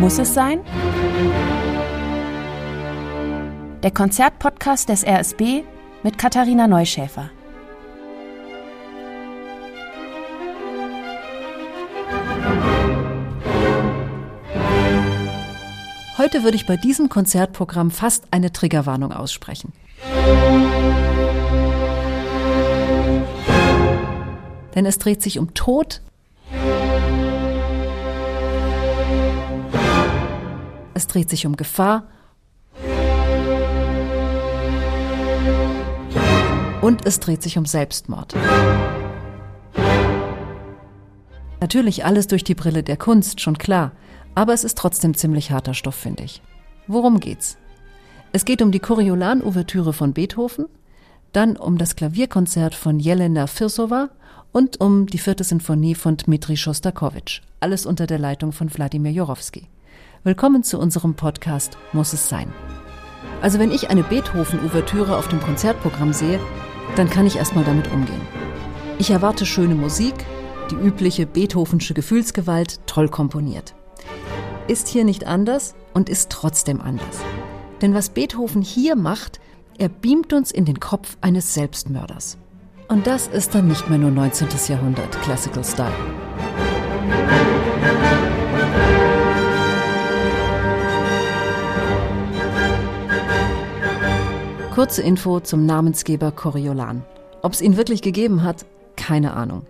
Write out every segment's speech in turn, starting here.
Muss es sein? Der Konzertpodcast des RSB mit Katharina Neuschäfer. Heute würde ich bei diesem Konzertprogramm fast eine Triggerwarnung aussprechen. Denn es dreht sich um Tod, es dreht sich um Gefahr und es dreht sich um Selbstmord. Natürlich alles durch die Brille der Kunst, schon klar, aber es ist trotzdem ziemlich harter Stoff, finde ich. Worum geht's? Es geht um die Coriolan-Ouvertüre von Beethoven, dann um das Klavierkonzert von Jelena Firsova und um die vierte Sinfonie von Dmitri Schostakowitsch. Alles unter der Leitung von Wladimir Jorowski. Willkommen zu unserem Podcast Muss es sein. Also wenn ich eine Beethoven-Ouvertüre auf dem Konzertprogramm sehe, dann kann ich erstmal damit umgehen. Ich erwarte schöne Musik, die übliche Beethovensche Gefühlsgewalt, toll komponiert. Ist hier nicht anders und ist trotzdem anders. Denn was Beethoven hier macht, er beamt uns in den Kopf eines Selbstmörders. Und das ist dann nicht mehr nur 19. Jahrhundert Classical Style. Kurze Info zum Namensgeber Coriolan. Ob es ihn wirklich gegeben hat, keine Ahnung.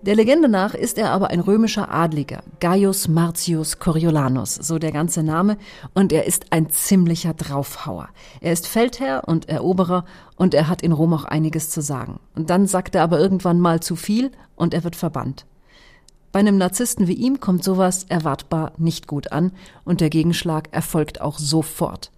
Der Legende nach ist er aber ein römischer Adliger, Gaius Marcius Coriolanus, so der ganze Name, und er ist ein ziemlicher Draufhauer. Er ist Feldherr und Eroberer und er hat in Rom auch einiges zu sagen. Und dann sagt er aber irgendwann mal zu viel und er wird verbannt. Bei einem Narzissten wie ihm kommt sowas erwartbar nicht gut an und der Gegenschlag erfolgt auch sofort.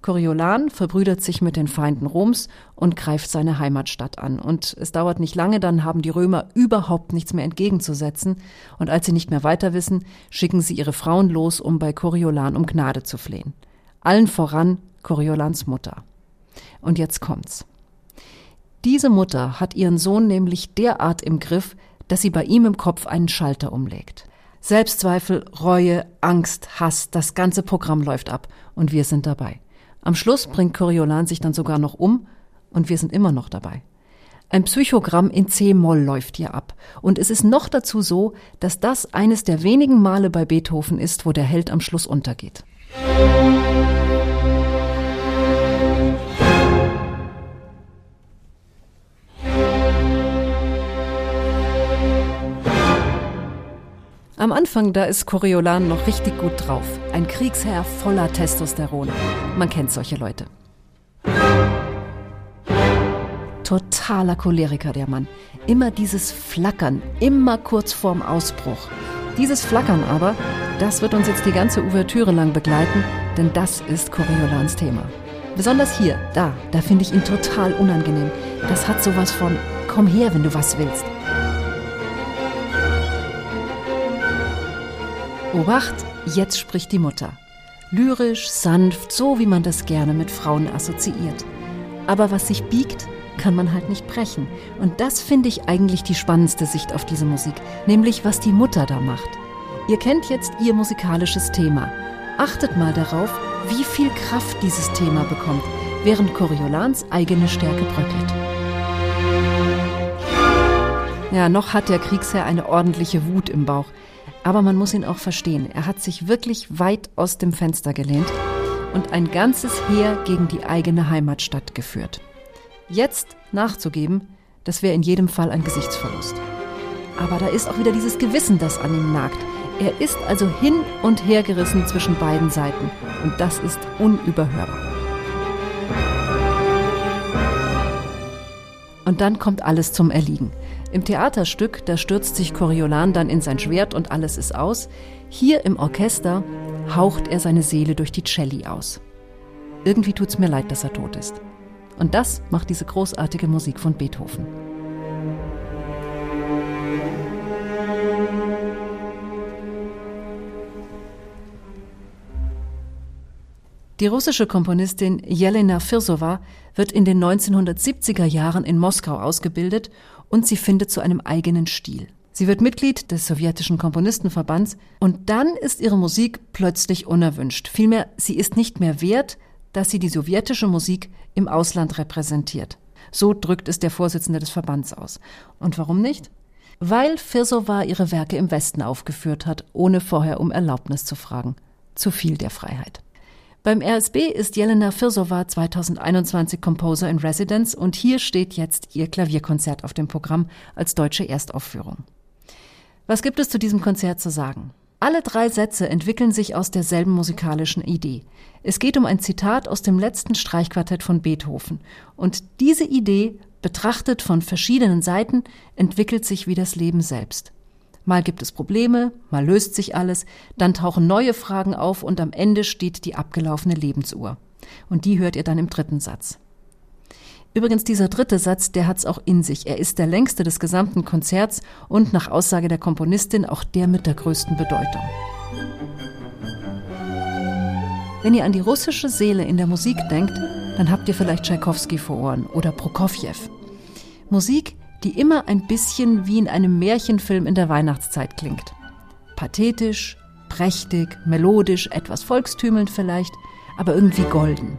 Coriolan verbrüdert sich mit den Feinden Roms und greift seine Heimatstadt an. Und es dauert nicht lange, dann haben die Römer überhaupt nichts mehr entgegenzusetzen. Und als sie nicht mehr weiter wissen, schicken sie ihre Frauen los, um bei Coriolan um Gnade zu flehen. Allen voran Coriolans Mutter. Und jetzt kommt's. Diese Mutter hat ihren Sohn nämlich derart im Griff, dass sie bei ihm im Kopf einen Schalter umlegt. Selbstzweifel, Reue, Angst, Hass, das ganze Programm läuft ab und wir sind dabei. Am Schluss bringt Coriolan sich dann sogar noch um und wir sind immer noch dabei. Ein Psychogramm in C-Moll läuft hier ab. Und es ist noch dazu so, dass das eines der wenigen Male bei Beethoven ist, wo der Held am Schluss untergeht. Am Anfang, da ist Coriolan noch richtig gut drauf. Ein Kriegsherr voller Testosteron. Man kennt solche Leute. Totaler Choleriker, der Mann. Immer dieses Flackern, immer kurz vorm Ausbruch. Dieses Flackern aber, das wird uns jetzt die ganze Ouvertüre lang begleiten, denn das ist Coriolans Thema. Besonders hier, da, da finde ich ihn total unangenehm. Das hat sowas von, komm her, wenn du was willst. Obacht, jetzt spricht die Mutter. Lyrisch, sanft, so wie man das gerne mit Frauen assoziiert. Aber was sich biegt, kann man halt nicht brechen. Und das finde ich eigentlich die spannendste Sicht auf diese Musik, nämlich was die Mutter da macht. Ihr kennt jetzt ihr musikalisches Thema. Achtet mal darauf, wie viel Kraft dieses Thema bekommt, während Coriolans eigene Stärke bröckelt. Ja, noch hat der Kriegsherr eine ordentliche Wut im Bauch. Aber man muss ihn auch verstehen. Er hat sich wirklich weit aus dem Fenster gelehnt und ein ganzes Heer gegen die eigene Heimatstadt geführt. Jetzt nachzugeben, das wäre in jedem Fall ein Gesichtsverlust. Aber da ist auch wieder dieses Gewissen, das an ihm nagt. Er ist also hin und her gerissen zwischen beiden Seiten und das ist unüberhörbar. Und dann kommt alles zum Erliegen. Im Theaterstück, da stürzt sich Coriolan dann in sein Schwert und alles ist aus. Hier im Orchester haucht er seine Seele durch die Celli aus. Irgendwie tut's mir leid, dass er tot ist. Und das macht diese großartige Musik von Beethoven. Die russische Komponistin Jelena Firsova wird in den 1970er Jahren in Moskau ausgebildet und sie findet zu einem eigenen Stil. Sie wird Mitglied des sowjetischen Komponistenverbands und dann ist ihre Musik plötzlich unerwünscht. Vielmehr, sie ist nicht mehr wert, dass sie die sowjetische Musik im Ausland repräsentiert. So drückt es der Vorsitzende des Verbands aus. Und warum nicht? Weil Firsova ihre Werke im Westen aufgeführt hat, ohne vorher um Erlaubnis zu fragen. Zu viel der Freiheit. Beim RSB ist Jelena Firsova 2021 Composer in Residence und hier steht jetzt ihr Klavierkonzert auf dem Programm als deutsche Erstaufführung. Was gibt es zu diesem Konzert zu sagen? Alle drei Sätze entwickeln sich aus derselben musikalischen Idee. Es geht um ein Zitat aus dem letzten Streichquartett von Beethoven. Und diese Idee, betrachtet von verschiedenen Seiten, entwickelt sich wie das Leben selbst. Mal gibt es Probleme, mal löst sich alles, dann tauchen neue Fragen auf und am Ende steht die abgelaufene Lebensuhr. Und die hört ihr dann im dritten Satz. Übrigens, dieser dritte Satz, der hat's auch in sich. Er ist der längste des gesamten Konzerts und nach Aussage der Komponistin auch der mit der größten Bedeutung. Wenn ihr an die russische Seele in der Musik denkt, dann habt ihr vielleicht Tschaikowski vor Ohren oder Prokofjew. Musik, die immer ein bisschen wie in einem Märchenfilm in der Weihnachtszeit klingt. Pathetisch, prächtig, melodisch, etwas volkstümelnd vielleicht, aber irgendwie golden.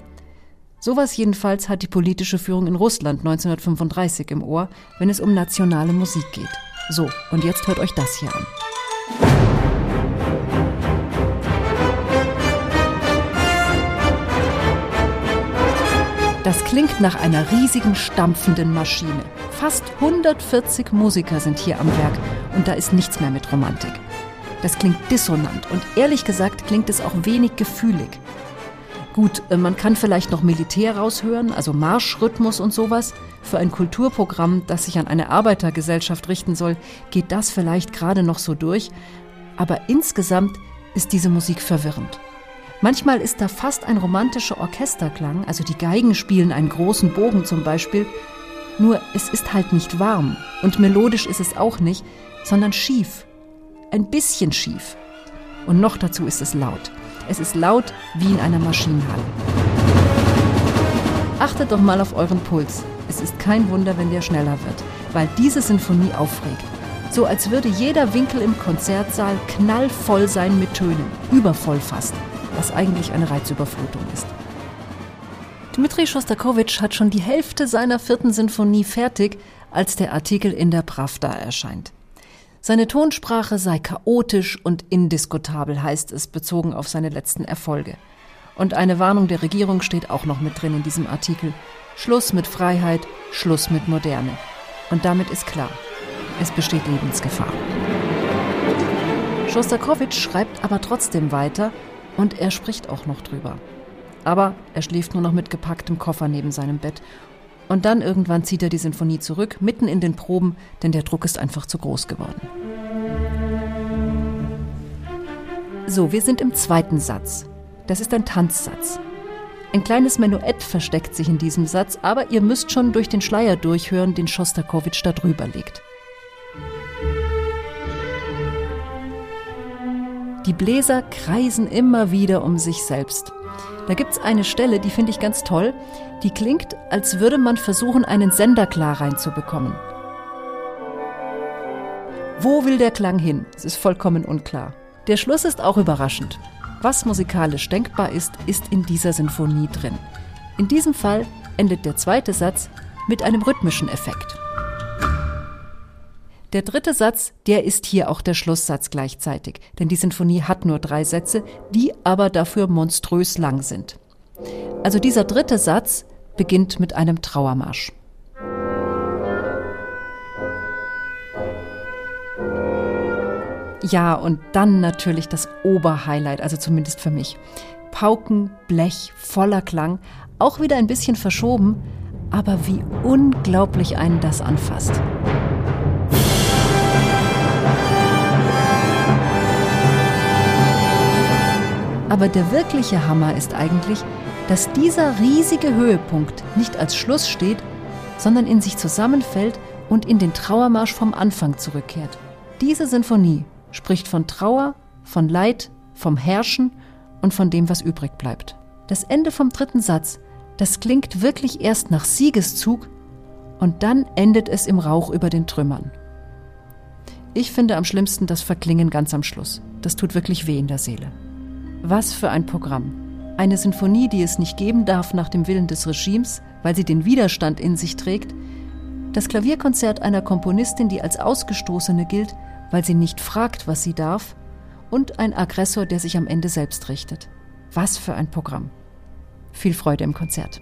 Sowas jedenfalls hat die politische Führung in Russland 1935 im Ohr, wenn es um nationale Musik geht. So, und jetzt hört euch das hier an. Das klingt nach einer riesigen, stampfenden Maschine. Fast 140 Musiker sind hier am Werk und da ist nichts mehr mit Romantik. Das klingt dissonant und ehrlich gesagt klingt es auch wenig gefühlig. Gut, äh, man kann vielleicht noch Militär raushören, also Marschrhythmus und sowas. Für ein Kulturprogramm, das sich an eine Arbeitergesellschaft richten soll, geht das vielleicht gerade noch so durch. Aber insgesamt ist diese Musik verwirrend. Manchmal ist da fast ein romantischer Orchesterklang, also die Geigen spielen einen großen Bogen zum Beispiel. Nur es ist halt nicht warm und melodisch ist es auch nicht, sondern schief. Ein bisschen schief. Und noch dazu ist es laut. Es ist laut wie in einer Maschinenhalle. Achtet doch mal auf euren Puls. Es ist kein Wunder, wenn der schneller wird, weil diese Sinfonie aufregt. So als würde jeder Winkel im Konzertsaal knallvoll sein mit Tönen, übervoll fast, was eigentlich eine Reizüberflutung ist. Dmitri Schostakowitsch hat schon die Hälfte seiner vierten Sinfonie fertig, als der Artikel in der Pravda erscheint. Seine Tonsprache sei chaotisch und indiskutabel, heißt es, bezogen auf seine letzten Erfolge. Und eine Warnung der Regierung steht auch noch mit drin in diesem Artikel. Schluss mit Freiheit, Schluss mit Moderne. Und damit ist klar, es besteht Lebensgefahr. Schostakowitsch schreibt aber trotzdem weiter und er spricht auch noch drüber. Aber er schläft nur noch mit gepacktem Koffer neben seinem Bett und dann irgendwann zieht er die Sinfonie zurück, mitten in den Proben, denn der Druck ist einfach zu groß geworden. So, wir sind im zweiten Satz. Das ist ein Tanzsatz. Ein kleines Menuett versteckt sich in diesem Satz, aber ihr müsst schon durch den Schleier durchhören, den Schostakowitsch da drüber legt. Die Bläser kreisen immer wieder um sich selbst. Da gibt es eine Stelle, die finde ich ganz toll. Die klingt, als würde man versuchen, einen Sender klar reinzubekommen. Wo will der Klang hin? Es ist vollkommen unklar. Der Schluss ist auch überraschend. Was musikalisch denkbar ist, ist in dieser Sinfonie drin. In diesem Fall endet der zweite Satz mit einem rhythmischen Effekt. Der dritte Satz, der ist hier auch der Schlusssatz gleichzeitig, denn die Sinfonie hat nur drei Sätze, die aber dafür monströs lang sind. Also dieser dritte Satz beginnt mit einem Trauermarsch. Ja, und dann natürlich das Oberhighlight, also zumindest für mich. Pauken, Blech, voller Klang, auch wieder ein bisschen verschoben, aber wie unglaublich einen das anfasst. Aber der wirkliche Hammer ist eigentlich, dass dieser riesige Höhepunkt nicht als Schluss steht, sondern in sich zusammenfällt und in den Trauermarsch vom Anfang zurückkehrt. Diese Sinfonie spricht von Trauer, von Leid, vom Herrschen und von dem, was übrig bleibt. Das Ende vom dritten Satz, das klingt wirklich erst nach Siegeszug und dann endet es im Rauch über den Trümmern. Ich finde am schlimmsten das Verklingen ganz am Schluss. Das tut wirklich weh in der Seele. Was für ein Programm. Eine Sinfonie, die es nicht geben darf nach dem Willen des Regimes, weil sie den Widerstand in sich trägt. Das Klavierkonzert einer Komponistin, die als Ausgestoßene gilt, weil sie nicht fragt, was sie darf. Und ein Aggressor, der sich am Ende selbst richtet. Was für ein Programm. Viel Freude im Konzert.